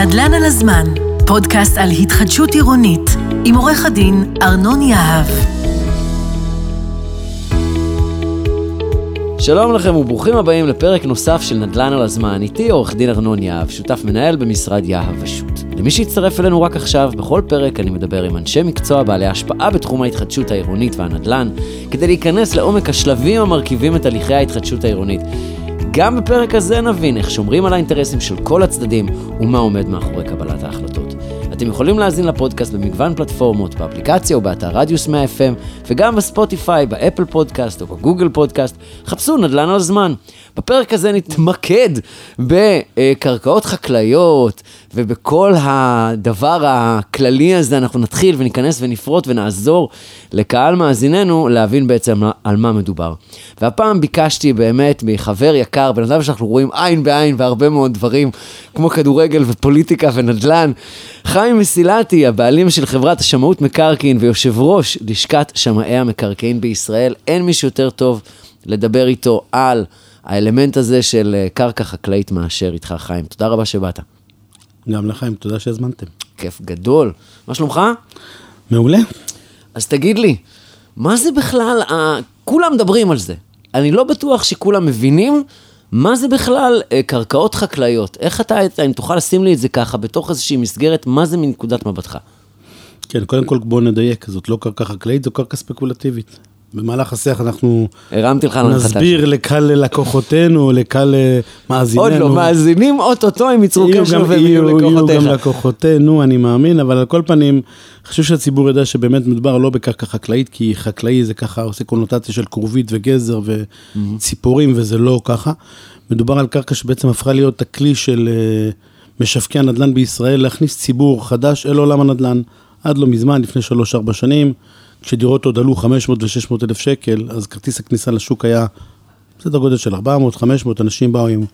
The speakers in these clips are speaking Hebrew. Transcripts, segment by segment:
נדל"ן על הזמן, פודקאסט על התחדשות עירונית, עם עורך הדין ארנון יהב. שלום לכם וברוכים הבאים לפרק נוסף של נדל"ן על הזמן. איתי עורך דין ארנון יהב, שותף מנהל במשרד יהב ושות'. למי שהצטרף אלינו רק עכשיו, בכל פרק אני מדבר עם אנשי מקצוע בעלי השפעה בתחום ההתחדשות העירונית והנדל"ן, כדי להיכנס לעומק השלבים המרכיבים את הליכי ההתחדשות העירונית. גם בפרק הזה נבין איך שומרים על האינטרסים של כל הצדדים ומה עומד מאחורי קבלת ההחלטות. אתם יכולים להאזין לפודקאסט במגוון פלטפורמות, באפליקציה או באתר רדיוס 100 FM, וגם בספוטיפיי, באפל פודקאסט או בגוגל פודקאסט. חפשו נדל"ן על זמן. בפרק הזה נתמקד בקרקעות חקלאיות ובכל הדבר הכללי הזה, אנחנו נתחיל וניכנס ונפרוט ונעזור לקהל מאזיננו להבין בעצם על מה מדובר. והפעם ביקשתי באמת מחבר יקר, בן אדם שאנחנו רואים עין בעין בהרבה מאוד דברים, כמו כדורגל ופוליטיקה ונדל"ן, חיים מסילתי, הבעלים של חברת השמאות מקרקעין ויושב ראש לשכת שמאי המקרקעין בישראל, אין מישהו יותר טוב לדבר איתו על האלמנט הזה של אה, קרקע חקלאית מאשר איתך, חיים. תודה רבה שבאת. גם לחיים, תודה שהזמנתם. כיף גדול. מה שלומך? מעולה. אז תגיד לי, מה זה בכלל, ה... כולם מדברים על זה. אני לא בטוח שכולם מבינים מה זה בכלל אה, קרקעות חקלאיות. איך אתה, אם תוכל לשים לי את זה ככה, בתוך איזושהי מסגרת, מה זה מנקודת מבטך? כן, קודם כל בואו נדייק, זאת לא קרקע חקלאית, זו קרקע ספקולטיבית. במהלך השיח אנחנו הרמתי לך נסביר לקהל לקוחותינו, לקהל מאזיננו. עוד לא, מאזינים אוטוטו הם יצרו קשר והם יהיו לקוחותיך. יהיו גם לקוחותינו, אני מאמין, אבל על כל פנים, חשוב שהציבור ידע שבאמת מדובר לא בקרקע חקלאית, כי חקלאי זה ככה עושה קונוטציה של כרובית וגזר וציפורים, וזה לא ככה. מדובר על קרקע שבעצם הפכה להיות הכלי של אה, משווקי הנדל"ן בישראל, להכניס ציבור חדש אל עולם הנדל"ן. עד לא מזמן, לפני שלוש-ארבע שנים. כשדירות עוד עלו 500 ו-600 אלף שקל, אז כרטיס הכניסה לשוק היה בסדר גודל של 400, 500, אנשים באו עם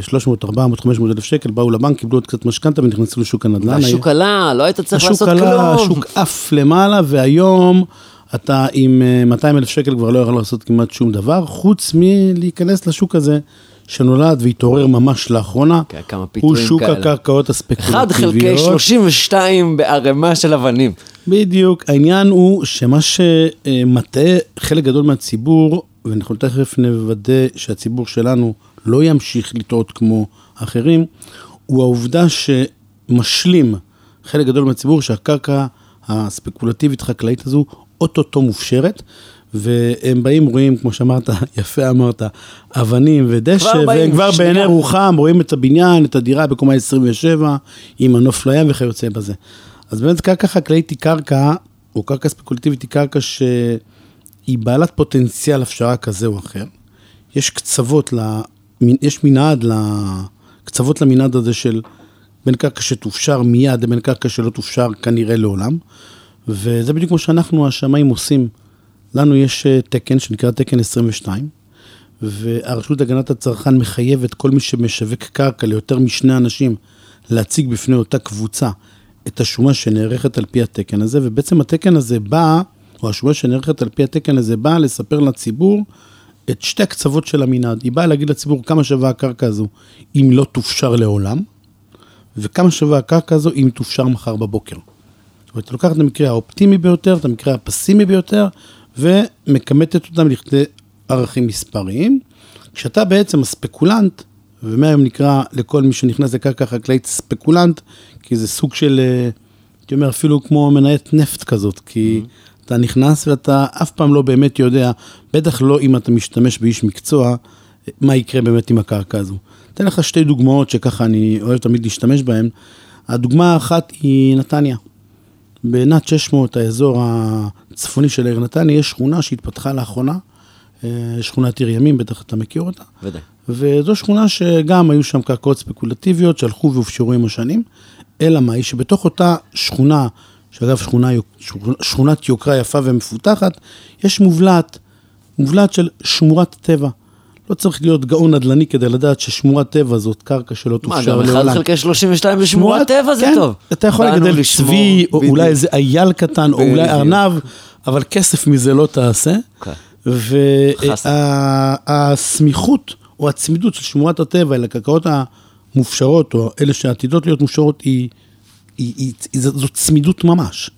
300, 400, 500 אלף שקל, באו לבנק, קיבלו עוד קצת משכנתה ונכנסו לשוק הנדל"ן. השוק עלה, לא היית צריך לעשות כלום. השוק עלה, השוק עף למעלה, והיום אתה עם 200 אלף שקל כבר לא יכול לעשות כמעט שום דבר, חוץ מלהיכנס לשוק הזה. שנולד והתעורר ממש לאחרונה, כן, הוא שוק כאלה. הקרקעות הספקולטיביות. 1 חלקי 32 בערימה של אבנים. בדיוק, העניין הוא שמה שמטעה חלק גדול מהציבור, ואנחנו תכף נוודא שהציבור שלנו לא ימשיך לטעות כמו אחרים, הוא העובדה שמשלים חלק גדול מהציבור שהקרקע הספקולטיבית חקלאית הזו אוטוטו מופשרת, והם באים, רואים, כמו שאמרת, יפה אמרת, אבנים ודשא, והם כבר בעיני רוחם רואים את הבניין, את הדירה בקומה 27, עם הנוף לים וכיוצא בזה. אז באמת קרקע חקלאית היא קרקע, או קרקע ספקולטיבית היא קרקע שהיא בעלת פוטנציאל הפשרה כזה או אחר. יש קצוות, לה, יש מנעד, קצוות למנעד הזה של בין קרקע שתופשר מיד לבין קרקע שלא תופשר כנראה לעולם. וזה בדיוק כמו שאנחנו, השמיים, עושים. לנו יש אה, תקן שנקרא תקן 22, והרשות להגנת הצרכן מחייבת כל מי שמשווק קרקע ליותר משני אנשים להציג בפני אותה קבוצה את השומה שנערכת על פי התקן הזה, ובעצם התקן הזה בא, או השומה שנערכת על פי התקן הזה באה לספר לציבור את שתי הקצוות של המנעד. היא באה להגיד לציבור כמה שווה הקרקע הזו אם לא תופשר לעולם, וכמה שווה הקרקע הזו אם תופשר מחר בבוקר. זאת אומרת, אתה לוקח את המקרה האופטימי ביותר, את המקרה הפסימי ביותר, ומכמתת אותם לכדי ערכים מספריים. כשאתה בעצם הספקולנט, ומהיום נקרא לכל מי שנכנס לקרקע חקלאית ספקולנט, כי זה סוג של, אה, הייתי אומר, אפילו כמו מניית נפט כזאת, כי mm-hmm. אתה נכנס ואתה אף פעם לא באמת יודע, בטח לא אם אתה משתמש באיש מקצוע, מה יקרה באמת עם הקרקע הזו. אתן לך שתי דוגמאות שככה אני אוהב תמיד להשתמש בהן. הדוגמה האחת היא נתניה. בעינת 600, האזור הצפוני של העיר נתניה, יש שכונה שהתפתחה לאחרונה, אה, שכונת עיר ימים, בטח אתה מכיר אותה. ודאי. וזו שכונה שגם היו שם קרקעות ספקולטיביות שהלכו והופשרו עם השנים, אלא היא שבתוך אותה שכונה, שאגב שכונה, שכונת יוקרה יפה ומפותחת, יש מובלעת, מובלעת של שמורת טבע. לא צריך להיות גאון נדל"ני כדי לדעת ששמורת טבע זאת קרקע שלא תופשר לעולם. מה, גם 1 חלקי 32 בשמורת טבע זה כן, טוב. אתה יכול לגדל צבי, או אולי איזה אייל קטן, או אולי ארנב, אבל כסף מזה לא תעשה. כן. והסמיכות או הצמידות של שמורת הטבע אל הקרקעות מופשרות, או אלה שעתידות להיות מופשרות, היא, היא, היא, היא, זו צמידות ממש.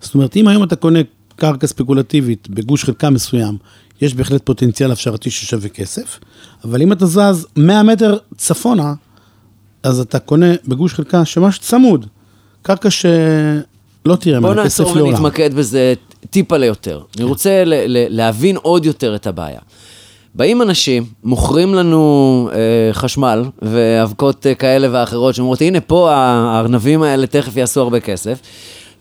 זאת אומרת, אם היום אתה קונה קרקע ספקולטיבית בגוש חלקה מסוים, יש בהחלט פוטנציאל הפשרתי ששווה כסף, אבל אם אתה זז 100 מטר צפונה, אז אתה קונה בגוש חלקה שממש צמוד, קרקע שלא תראה בוא ממנה כסף נעצור לעולם. ונתמקד בזה טיפה ליותר. אני רוצה ל- ל- להבין עוד יותר את הבעיה. באים אנשים, מוכרים לנו אה, חשמל ואבקות אה, כאלה ואחרות, שאומרות, הנה פה הארנבים האלה תכף יעשו הרבה כסף.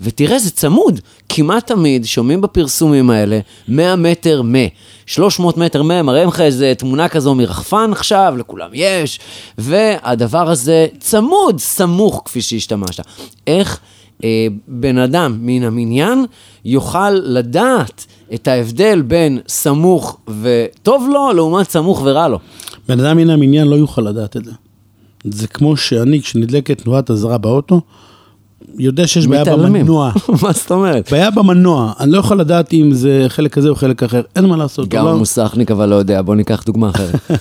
ותראה, זה צמוד. כמעט תמיד שומעים בפרסומים האלה 100 מטר מ, 300 מטר מ, מראה לך איזה תמונה כזו מרחפן עכשיו, לכולם יש, והדבר הזה צמוד, סמוך, כפי שהשתמשת. איך אה, בן אדם מן המניין יוכל לדעת את ההבדל בין סמוך וטוב לו, לעומת סמוך ורע לו? בן אדם מן המניין לא יוכל לדעת את זה. זה כמו שאני, כשנדלקת תנועת אזהרה באוטו, יודע שיש בעיה. במנוע. מה זאת אומרת? בעיה במנוע, אני לא יכול לדעת אם זה חלק כזה או חלק אחר, אין מה לעשות. גם. המוסכניק אבל לא יודע, בוא ניקח דוגמה אחרת.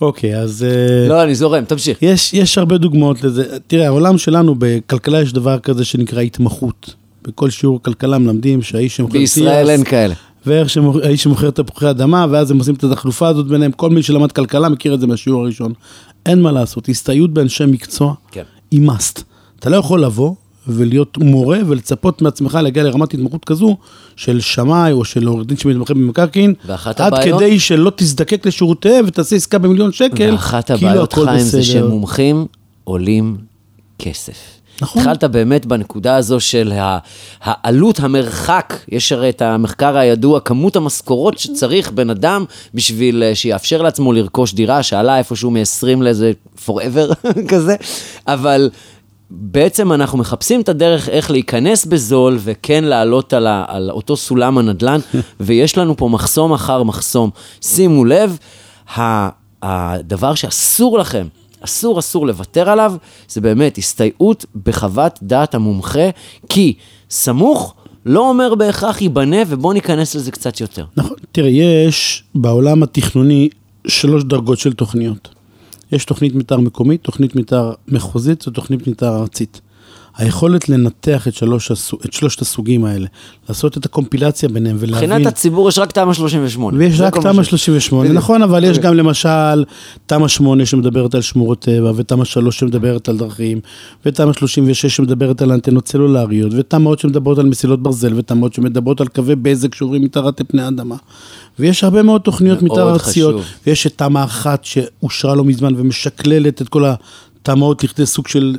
אוקיי, אז אה, לא, אני זורם, תמשיך. יש, יש הרבה דוגמאות לזה. תראה, העולם שלנו, בכלכלה יש דבר כזה שנקרא התמחות. בכל שיעור כלכלה מלמדים שהאיש שמוכר בישראל אין כאלה. ואיך שהאיש שמוכר תפוחי אדמה, ואז הם עושים את התחלופה הזאת ביניהם. כל מי שלמד כלכלה מכיר את זה מהשיעור הראשון. אין מה לעשות, הסתייעות באנשי מקצוע כן. היא must. אתה לא יכול לבוא ולהיות מורה ולצפות מעצמך להגיע לרמת התמחות כזו של שמאי או של עורך דין שמתמחה במקרקעין, ואחת עד הבעיות- כדי שלא תזדקק לשירותיהם ותעשה עסקה במיליון שקל, ואחת כאילו הבעיות, הכל חיים, זה בסדר. שמומחים עולים כסף. נכון. התחלת באמת בנקודה הזו של העלות, המרחק, יש הרי את המחקר הידוע, כמות המשכורות שצריך בן אדם בשביל אה, שיאפשר לעצמו לרכוש דירה, שעלה איפשהו מ-20 לאיזה forever כזה, אבל בעצם אנחנו מחפשים את הדרך איך להיכנס בזול וכן לעלות על, ה, על אותו סולם הנדל"ן, ויש לנו פה מחסום אחר מחסום. שימו לב, הדבר שאסור לכם, אסור אסור לוותר עליו, זה באמת הסתייעות בחוות דעת המומחה, כי סמוך לא אומר בהכרח ייבנה, ובואו ניכנס לזה קצת יותר. נכון, תראה, יש בעולם התכנוני שלוש דרגות של תוכניות. יש תוכנית מתאר מקומית, תוכנית מתאר מחוזית ותוכנית מתאר ארצית. היכולת לנתח את, שלוש, הסוג- את שלושת הסוגים האלה, לעשות את הקומפילציה ביניהם ולהבין... מבחינת הציבור יש רק תמ"א 38. ויש רק תמ"א ש- 38, בדיוק. נכון, אבל יש גם למשל תמ"א 8 שמדברת על שמורות טבע, ותמ"א 3 שמדברת על דרכים, ותמ"א 36 שמדברת על אנטנות סלולריות, ותמ"אות שמדברות על מסילות ברזל, ותמ"אות שמדברות על קווי בזק שעוברים מתחת לפני האדמה. ויש הרבה מאוד תוכניות מתאר ארציות. ויש את תמ"א 1 שאושרה לא מזמן ומשקללת את כל התמ"אות לכדי סוג של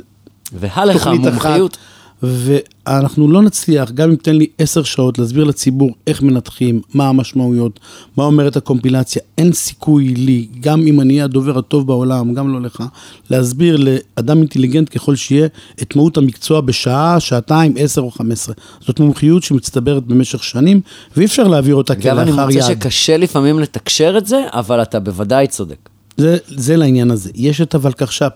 והלך. המומחיות. ואנחנו לא נצליח, גם אם תן לי עשר שעות, להסביר לציבור איך מנתחים, מה המשמעויות, מה אומרת הקומפילציה. אין סיכוי לי, גם אם אני אהיה הדובר הטוב בעולם, גם לא לך, להסביר לאדם אינטליגנט ככל שיהיה את מהות המקצוע בשעה, שעתיים, עשר או חמש עשרה. זאת מומחיות שמצטברת במשך שנים, ואי אפשר להעביר אותה אגב, אני כלאחר מוצא יד. שקשה לפעמים לתקשר את זה, אבל אתה בוודאי צודק. זה, זה לעניין הזה. יש את הוולקחש"פ,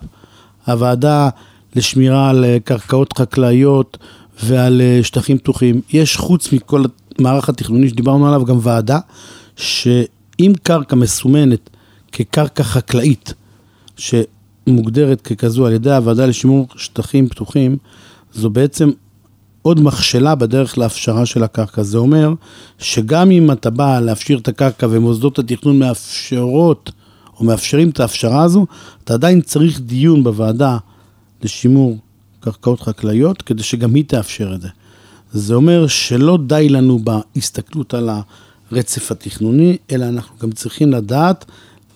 הוועדה לשמירה על אה, קרקעות חקלאיות ועל אה, שטחים פתוחים. יש חוץ מכל המערך התכנוני שדיברנו עליו גם ועדה, שאם קרקע מסומנת כקרקע חקלאית, שמוגדרת ככזו על ידי הוועדה לשימור שטחים פתוחים, זו בעצם עוד מכשלה בדרך להפשרה של הקרקע. זה אומר שגם אם אתה בא להפשיר את הקרקע ומוסדות התכנון מאפשרות או מאפשרים את ההפשרה הזו, אתה עדיין צריך דיון בוועדה לשימור קרקעות חקלאיות כדי שגם היא תאפשר את זה. זה אומר שלא די לנו בהסתכלות על הרצף התכנוני, אלא אנחנו גם צריכים לדעת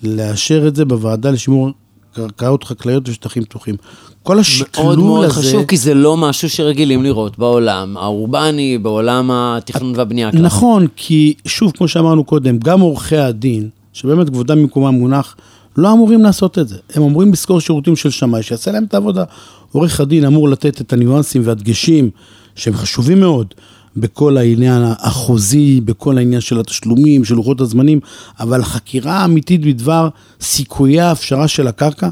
לאשר את זה בוועדה לשימור קרקעות חקלאיות ושטחים פתוחים. כל השקלול מאוד מאוד הזה... חשוב, כי זה לא משהו שרגילים לראות בעולם האורבני, בעולם התכנון והבנייה. נכון, כי שוב, כמו שאמרנו קודם, גם עורכי הדין, שבאמת כבודם במקומם מונח, לא אמורים לעשות את זה. הם אמורים לשכור שירותים של שמאי, שיעשה להם את העבודה. עורך הדין אמור לתת את הניואנסים והדגשים, שהם חשובים מאוד, בכל העניין החוזי, בכל העניין של התשלומים, של לוחות הזמנים, אבל החקירה האמיתית בדבר סיכויי ההפשרה של הקרקע,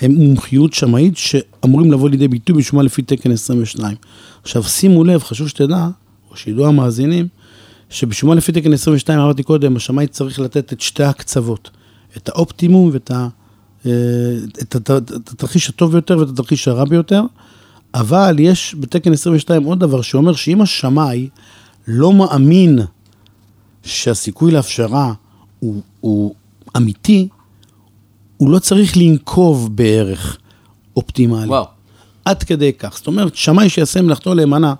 הם מומחיות שמאית שאמורים לבוא לידי ביטוי בשומה לפי תקן 22. עכשיו, שימו לב, חשוב שתדע, או שידעו המאזינים, שבשומה לפי תקן 22, אמרתי קודם, השמאי צריך לתת את שתי הקצוות, את האופטימום ואת אה, את הת- את התרחיש הטוב ביותר ואת התרחיש הרע ביותר, אבל יש בתקן 22 עוד דבר שאומר שאם השמאי לא מאמין שהסיכוי להפשרה הוא, הוא אמיתי, הוא לא צריך לנקוב בערך אופטימלי. וואו. עד כדי כך. זאת אומרת, שמאי שיעשה מלאכתו להימנע,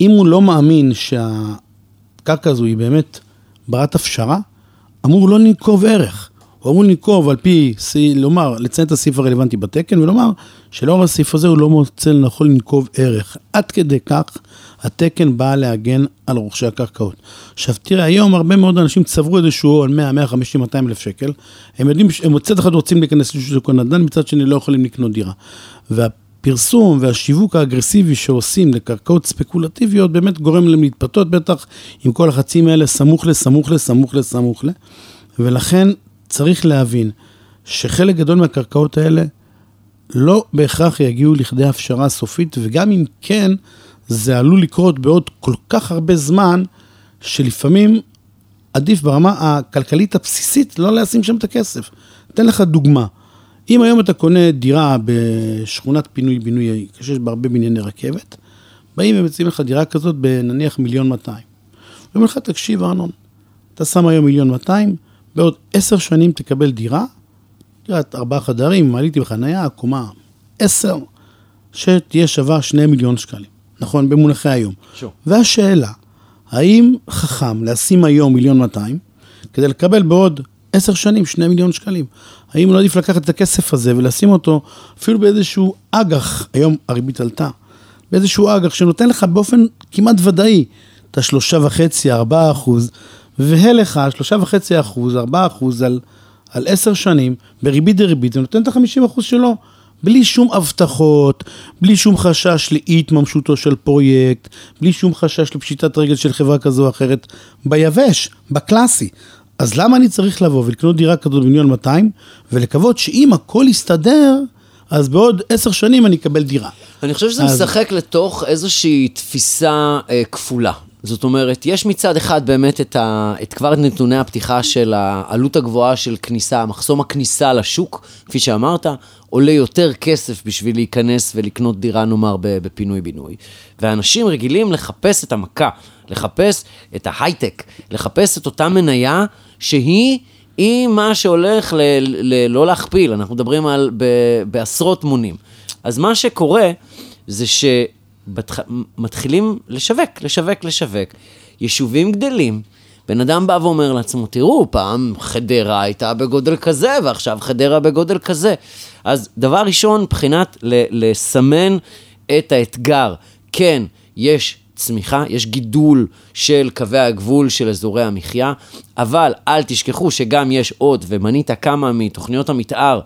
אם הוא לא מאמין שהקרקע הזו היא באמת ברת הפשרה, אמור לא לנקוב ערך. הוא אמור לנקוב על פי, לומר, לציין את הסעיף הרלוונטי בתקן, ולומר שלאור הסעיף הזה הוא לא מוצא לנכון לנקוב ערך. עד כדי כך התקן בא להגן על רוכשי הקרקעות. עכשיו תראה, היום הרבה מאוד אנשים צברו איזשהו על 100, 150, 200 אלף שקל. הם יודעים, הם מצד אחד רוצים להיכנס לשוק הנדל"ן, מצד שני לא יכולים לקנות דירה. והפרסום והשיווק האגרסיבי שעושים לקרקעות ספקולטיביות באמת גורם להם להתפתות, בטח עם כל החצים האלה סמוך לסמוך לסמוך לסמוך ל. ולכן צריך להבין שחלק גדול מהקרקעות האלה לא בהכרח יגיעו לכדי הפשרה סופית, וגם אם כן, זה עלול לקרות בעוד כל כך הרבה זמן, שלפעמים עדיף ברמה הכלכלית הבסיסית לא לשים שם את הכסף. אתן לך דוגמה. אם היום אתה קונה דירה בשכונת פינוי-בינוי, שיש בה הרבה בנייני רכבת, באים ומציעים לך דירה כזאת בנניח מיליון 200. אומרים לך, תקשיב ארנון, אתה שם היום מיליון 200, בעוד עשר שנים תקבל דירה, דירת ארבעה חדרים, מעלית עם חנייה, קומה עשר, שתהיה שווה שני מיליון שקלים. נכון, במונחי היום. שוב. והשאלה, האם חכם לשים היום מיליון 200, כדי לקבל בעוד עשר שנים שני מיליון שקלים? האם לא עדיף לקחת את הכסף הזה ולשים אותו אפילו באיזשהו אג"ח, היום הריבית עלתה, באיזשהו אג"ח שנותן לך באופן כמעט ודאי את השלושה וחצי, ארבעה אחוז, והלך שלושה וחצי אחוז, ארבעה אחוז על, על עשר שנים, בריבית דריבית, זה נותן את החמישים אחוז שלו. בלי שום הבטחות, בלי שום חשש לאי התממשותו של פרויקט, בלי שום חשש לפשיטת רגל של חברה כזו או אחרת, ביבש, בקלאסי. אז למה אני צריך לבוא ולקנות דירה כזאת במיליון 200, ולקוות שאם הכל יסתדר, אז בעוד עשר שנים אני אקבל דירה. אני חושב שזה אז- משחק לתוך איזושהי תפיסה אה, כפולה. זאת אומרת, יש מצד אחד באמת את, ה, את כבר את נתוני הפתיחה של העלות הגבוהה של כניסה, מחסום הכניסה לשוק, כפי שאמרת, עולה יותר כסף בשביל להיכנס ולקנות דירה, נאמר, בפינוי-בינוי. ואנשים רגילים לחפש את המכה, לחפש את ההייטק, לחפש את אותה מניה שהיא... היא מה שהולך ל, ל, לא להכפיל, אנחנו מדברים על בעשרות מונים. אז מה שקורה זה שמתחילים לשווק, לשווק, לשווק. יישובים גדלים, בן אדם בא ואומר לעצמו, תראו, פעם חדרה הייתה בגודל כזה, ועכשיו חדרה בגודל כזה. אז דבר ראשון, מבחינת ל- לסמן את האתגר, כן, יש צמיחה, יש גידול של קווי הגבול של אזורי המחיה, אבל אל תשכחו שגם יש עוד, ומנית כמה מתוכניות המתאר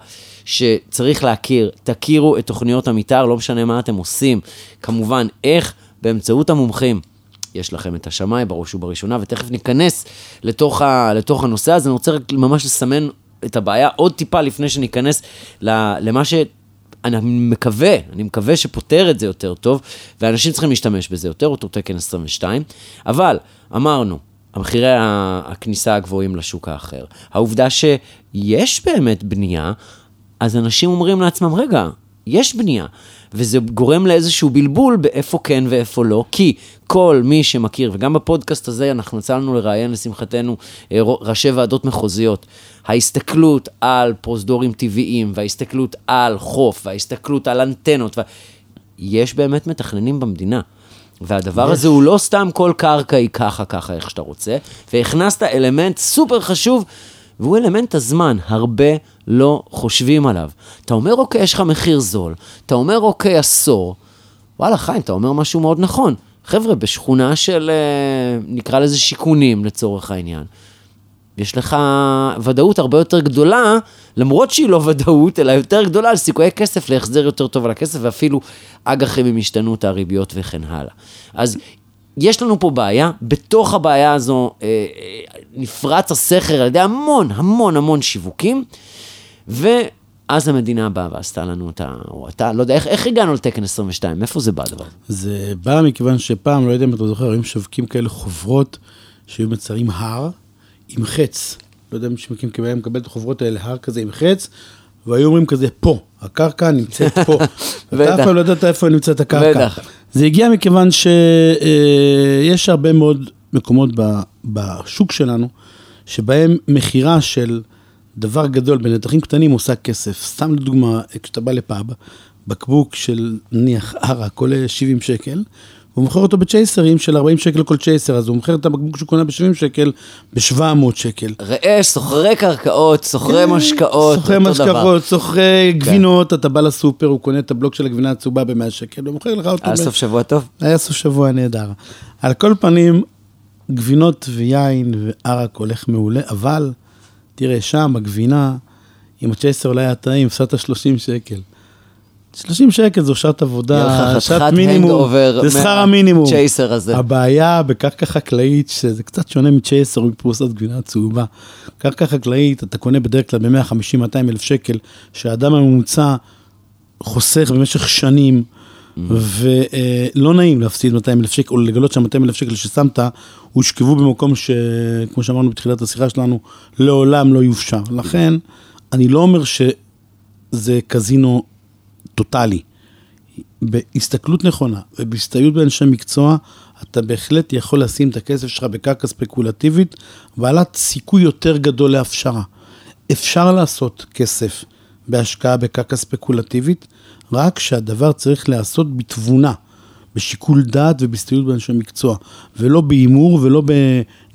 שצריך להכיר, תכירו את תוכניות המתאר, לא משנה מה אתם עושים. כמובן, איך? באמצעות המומחים. יש לכם את השמאי בראש ובראשונה, ותכף ניכנס לתוך, ה, לתוך הנושא הזה. אני רוצה רק ממש לסמן את הבעיה עוד טיפה לפני שניכנס למה ש... אני מקווה, אני מקווה שפותר את זה יותר טוב, ואנשים צריכים להשתמש בזה יותר, אותו תקן 22, אבל אמרנו, המחירי הכניסה הגבוהים לשוק האחר, העובדה שיש באמת בנייה, אז אנשים אומרים לעצמם, רגע, יש בנייה, וזה גורם לאיזשהו בלבול באיפה כן ואיפה לא, כי כל מי שמכיר, וגם בפודקאסט הזה אנחנו יצא לנו לראיין לשמחתנו אה, ראשי ועדות מחוזיות, ההסתכלות על פרוזדורים טבעיים, וההסתכלות על חוף, וההסתכלות על אנטנות, ו... יש באמת מתכננים במדינה. והדבר הזה הוא לא סתם כל קרקע היא ככה, ככה, איך שאתה רוצה, והכנסת אלמנט סופר חשוב, והוא אלמנט הזמן, הרבה לא חושבים עליו. אתה אומר, אוקיי, יש לך מחיר זול, אתה אומר, אוקיי, עשור, וואלה, חיים, אתה אומר משהו מאוד נכון. חבר'ה, בשכונה של, אה, נקרא לזה שיכונים לצורך העניין, יש לך ודאות הרבה יותר גדולה, למרות שהיא לא ודאות, אלא יותר גדולה על סיכויי כסף להחזר יותר טוב על הכסף, ואפילו אג"חים עם השתנות הריביות וכן הלאה. אז יש לנו פה בעיה, בתוך הבעיה הזו אה, אה, נפרץ הסכר על ידי המון, המון, המון שיווקים, ואז המדינה באה ועשתה לנו את ה... או אתה, לא יודע, איך, איך הגענו לתקן 22? מאיפה זה בא הדבר? זה בא מכיוון שפעם, לא יודע אם אתה זוכר, היו משווקים כאלה חוברות שהיו מציירים הר עם חץ. לא יודע אם כבעיה מקבל את החוברות האלה, הר כזה עם חץ, והיו אומרים כזה, פה, הקרקע נמצאת פה. ואתה אף פעם לא ידעת איפה נמצאת הקרקע. בטח. זה הגיע מכיוון שיש הרבה מאוד מקומות ב- בשוק שלנו, שבהם מכירה של דבר גדול בנתחים קטנים עושה כסף. סתם לדוגמה, כשאתה בא לפאב, בקבוק של נניח ערק עולה 70 שקל, הוא מוכר אותו בצ'ייסרים של 40 שקל כל צ'ייסר, אז הוא מוכר את הבקבוק שהוא קונה ב-70 שקל ב-700 שקל. ראה, סוחרי קרקעות, סוחרי משקאות, סוחרי אותו דבר. כן. משקאות, סוחרי גבינות, אתה בא לסופר, הוא קונה את הבלוק של הגבינה הצהובה ב-100 שקל, הוא מוכר לך אותו. היה סוף שבוע טוב? היה סוף שבוע נהדר. על כל פנים, גבינות ויין וערק הולך מעולה, אבל תראה, שם הגבינה, אם הצ'ייסר אולי היה טעים, הפסדת 30 שקל. 30 שקל זו שעת עבודה, שעת מינימום, זה שכר המינימום. צ'ייסר הזה. הבעיה בקרקע חקלאית, שזה קצת שונה מצ'ייסר מפרוסת גבינה צהובה. קרקע חקלאית, אתה קונה בדרך כלל ב-150-200 אלף שקל, שהאדם הממוצע חוסך במשך שנים, ולא נעים להפסיד 200 אלף שקל, או לגלות שה-200 אלף שקל ששמת, הושכבו במקום שכמו שאמרנו בתחילת השיחה שלנו, לעולם לא יופשר. לכן, אני לא אומר שזה קזינו טוטאלי. בהסתכלות נכונה ובהסתייעות באנשי מקצוע, אתה בהחלט יכול לשים את הכסף שלך בקרקע ספקולטיבית, בעלת סיכוי יותר גדול להפשרה. אפשר לעשות כסף בהשקעה בקרקע ספקולטיבית, רק שהדבר צריך להיעשות בתבונה, בשיקול דעת ובהסתייעות באנשי מקצוע, ולא בהימור ולא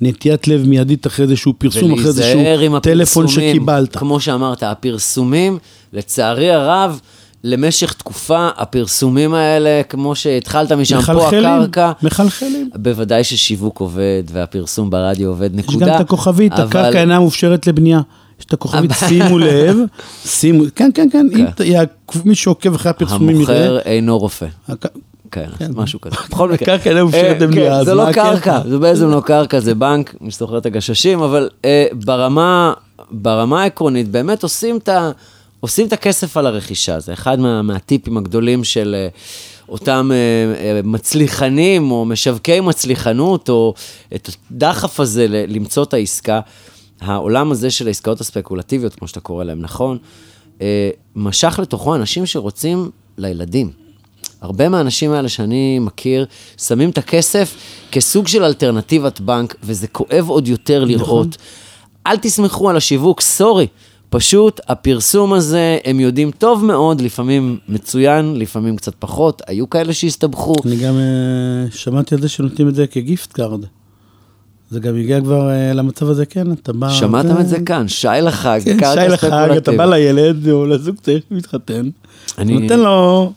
בנטיית לב מיידית אחרי איזשהו פרסום, אחרי איזשהו טלפון. שקיבלת. כמו שאמרת, הפרסומים, לצערי הרב, למשך תקופה, הפרסומים האלה, כמו שהתחלת משם, פה הקרקע, מחלחלים. בוודאי ששיווק עובד והפרסום ברדיו עובד, יש נקודה. גם את הכוכבית, אבל- הקרקע אינה מופשרת לבנייה. יש את הכוכבית, שימו לב, שימו, כן, כן, כן, אם יעקב- מי שעוקב אחרי הפרסומים המוכר יראה. אינו רופא. כן, כן. משהו כזה. בכל מקרה. הקרקע אינה מופשרת אה, לבנייה, כן, אז זה לא? קרקע, זה בעצם לא קרקע, זה בנק, מי שזוכר את הגששים, אבל אה, ברמה העקרונית, באמת עושים את, ה, עושים את הכסף על הרכישה. זה אחד מה, מהטיפים הגדולים של אה, אותם אה, אה, מצליחנים, או משווקי מצליחנות, או את הדחף הזה ל- למצוא את העסקה. העולם הזה של העסקאות הספקולטיביות, כמו שאתה קורא להם, נכון? אה, משך לתוכו אנשים שרוצים לילדים. הרבה מהאנשים האלה שאני מכיר, שמים את הכסף כסוג של אלטרנטיבת בנק, וזה כואב עוד יותר לראות. אל תסמכו על השיווק, sorry. פשוט הפרסום הזה, הם יודעים טוב מאוד, לפעמים מצוין, לפעמים קצת פחות, היו כאלה שהסתבכו. אני גם אה, שמעתי על זה שנותנים את זה כ gift card. זה גם הגיע כבר אה, למצב הזה, כן, אתה בא... שמעתם את זה כאן, שי לחג, כן, שי לחג, אתה. בא לילד או לזוג צעיר שמתחתן, אני- נותן לו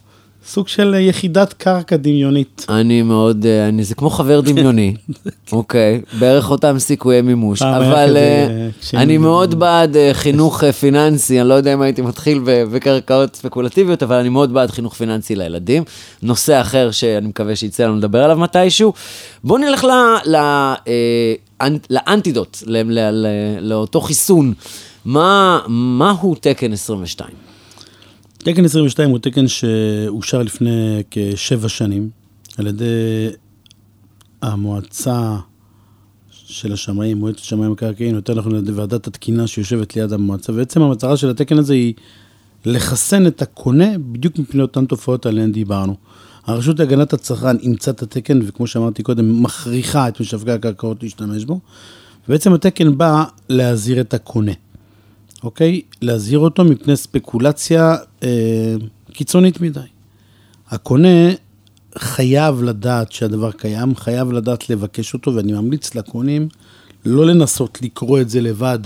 סוג של יחידת קרקע דמיונית. אני מאוד, אה, אני, זה כמו חבר דמיוני, אוקיי, בערך אותם סיכויי מימוש, אבל אה, אני מאוד בעד אה, חינוך אה, פיננסי, אני לא יודע אם הייתי מתחיל בקרקעות ספקולטיביות, אבל אני מאוד בעד חינוך פיננסי לילדים. נושא אחר שאני מקווה שיצא לנו לדבר עליו מתישהו. בואו נלך ל, ל, אה, לאנטידוט, ל, ל, ל, לאותו חיסון. מה, מהו תקן 22? תקן 22 הוא תקן שאושר לפני כשבע שנים על ידי המועצה של השמאים, מועצת שמאים מקרקעין, יותר נכון על ידי ועדת התקינה שיושבת ליד המועצה, ובעצם המטרה של התקן הזה היא לחסן את הקונה בדיוק מפני אותן תופעות עליהן דיברנו. הרשות להגנת הצרכן אימצה את התקן, וכמו שאמרתי קודם, מכריחה את משווקי הקרקעות להשתמש בו, ובעצם התקן בא להזהיר את הקונה. אוקיי? להזהיר אותו מפני ספקולציה אה, קיצונית מדי. הקונה חייב לדעת שהדבר קיים, חייב לדעת לבקש אותו, ואני ממליץ לקונים לא לנסות לקרוא את זה לבד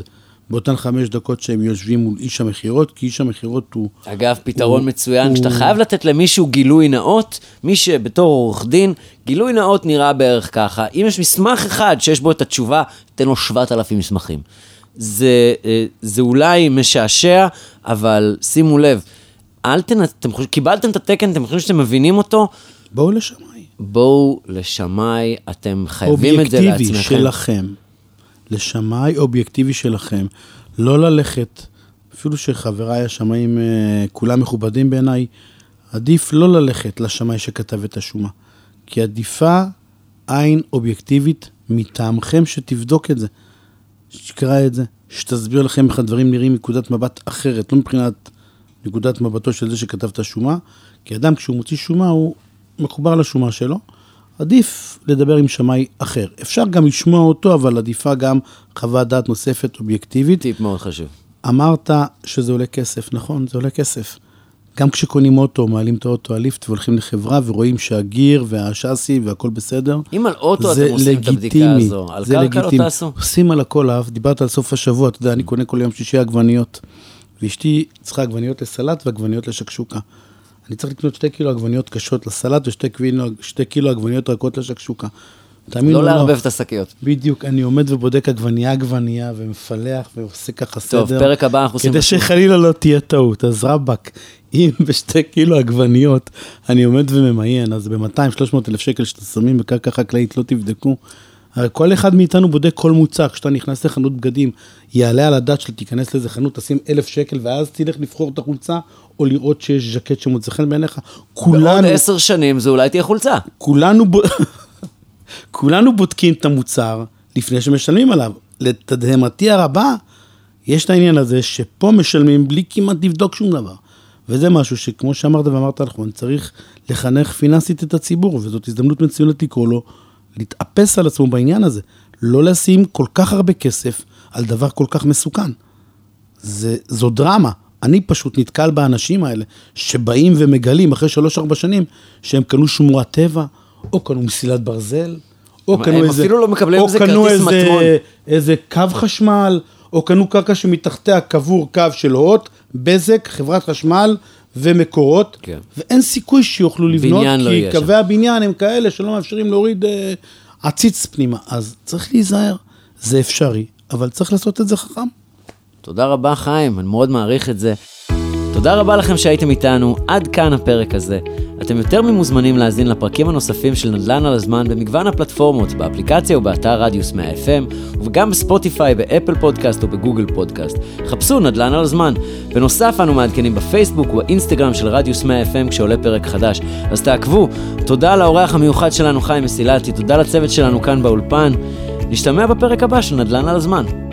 באותן חמש דקות שהם יושבים מול איש המכירות, כי איש המכירות הוא... אגב, פתרון הוא- מצוין, הוא- כשאתה חייב לתת למישהו גילוי נאות, מי שבתור עורך דין, גילוי נאות נראה בערך ככה. אם יש מסמך אחד שיש בו את התשובה, תן לו 7,000 מסמכים. זה, אה, זה אולי משעשע, אבל שימו לב, אל תנ... אתם חושבים, קיבלתם את התקן, אתם חושבים שאתם מבינים אותו? בואו לשמאי. בואו לשמאי, אתם חייבים את זה אובייקטיבי לעצמכם. שלכם, לשמאי אובייקטיבי שלכם, לא ללכת, אפילו שחבריי השמאים אה, כולם מכובדים בעיניי, עדיף לא ללכת לשמאי שכתב את השומה, כי עדיפה עין אובייקטיבית מטעמכם שתבדוק את זה, שתקרא את זה, שתסביר לכם איך הדברים נראים מנקודת מבט אחרת, לא מבחינת נקודת מבטו של זה שכתב את השומה, כי אדם כשהוא מוציא שומה הוא מחובר לשומה שלו, עדיף לדבר עם שמאי אחר. אפשר גם לשמוע אותו, אבל עדיפה גם חוות דעת נוספת אובייקטיבית. טיפ מאוד חשוב. אמרת שזה עולה כסף, נכון, זה עולה כסף. גם כשקונים אוטו, מעלים את האוטו הליפט והולכים לחברה ורואים שהגיר והשאסי והכל בסדר. אם על אוטו אתם עושים את הבדיקה לגיטימי, הזו, על קרקע לא לגיטימי. תעשו. עושים על הכל, אהב, דיברת על סוף השבוע, אתה יודע, אני קונה כל יום שישי עגבניות, ואשתי צריכה עגבניות לסלט ועגבניות לשקשוקה. אני צריך לקנות שתי קילו עגבניות קשות לסלט ושתי קילו, שתי קילו עגבניות רכות לשקשוקה. תאמין לא או לערבב את השקיות. בדיוק, אני עומד ובודק עגבנייה עגבנייה ומפלח ועושה ככה סדר. טוב, פרק הבא אנחנו עושים... כדי שחלילה לא תהיה טעות, אז רבאק, אם בשתי קילו עגבניות אני עומד וממיין, אז ב-200-300 אלף שקל שאתם שמים בקרקע חקלאית לא תבדקו. הרי כל אחד מאיתנו בודק כל מוצר, כשאתה נכנס לחנות בגדים, יעלה על הדעת שאתה תיכנס לאיזה חנות, תשים אלף שקל, ואז תלך לבחור את החולצה, או לראות שיש ז'קט שמוצא חן בעיניך. בעוד כולנו, עשר שנים זה אולי תהיה חולצה. כולנו. כולנו בודקים את המוצר לפני שמשלמים עליו. לתדהמתי הרבה, יש את העניין הזה שפה משלמים בלי כמעט לבדוק שום דבר. וזה משהו שכמו שאמרת ואמרת נכון, צריך לחנך פיננסית את הציבור, וזאת הזדמנות מצוינת לקרוא לו להתאפס על עצמו בעניין הזה. לא לשים כל כך הרבה כסף על דבר כל כך מסוכן. זה, זו דרמה. אני פשוט נתקל באנשים האלה שבאים ומגלים אחרי שלוש-ארבע שנים שהם קנו שמורת טבע, או קנו מסילת ברזל, או הם- קנו הם איזה... אפילו לא מקבלים או איזה קנו כרטיס מטמון. איזה קו חשמל, או קנו קרקע שמתחתיה קבור קו של הוט, בזק, חברת חשמל ומקורות, כן. ואין סיכוי שיוכלו לבנות, לא כי יהיה קווי הבניין הם כאלה שלא מאפשרים להוריד אה, עציץ פנימה. אז צריך להיזהר, זה אפשרי, אבל צריך לעשות את זה חכם. תודה רבה חיים, אני מאוד מעריך את זה. תודה רבה לכם שהייתם איתנו, עד כאן הפרק הזה. אתם יותר ממוזמנים להאזין לפרקים הנוספים של נדל"ן על הזמן במגוון הפלטפורמות, באפליקציה ובאתר רדיוס 100 FM, וגם בספוטיפיי, באפל פודקאסט ובגוגל פודקאסט. חפשו נדל"ן על הזמן. בנוסף, אנו מעדכנים בפייסבוק ובאינסטגרם של רדיוס 100 FM כשעולה פרק חדש. אז תעקבו. תודה לאורח המיוחד שלנו חיים מסילתי, תודה לצוות שלנו כאן באולפן. נשתמע בפרק הבא של נדל"ן על הזמן.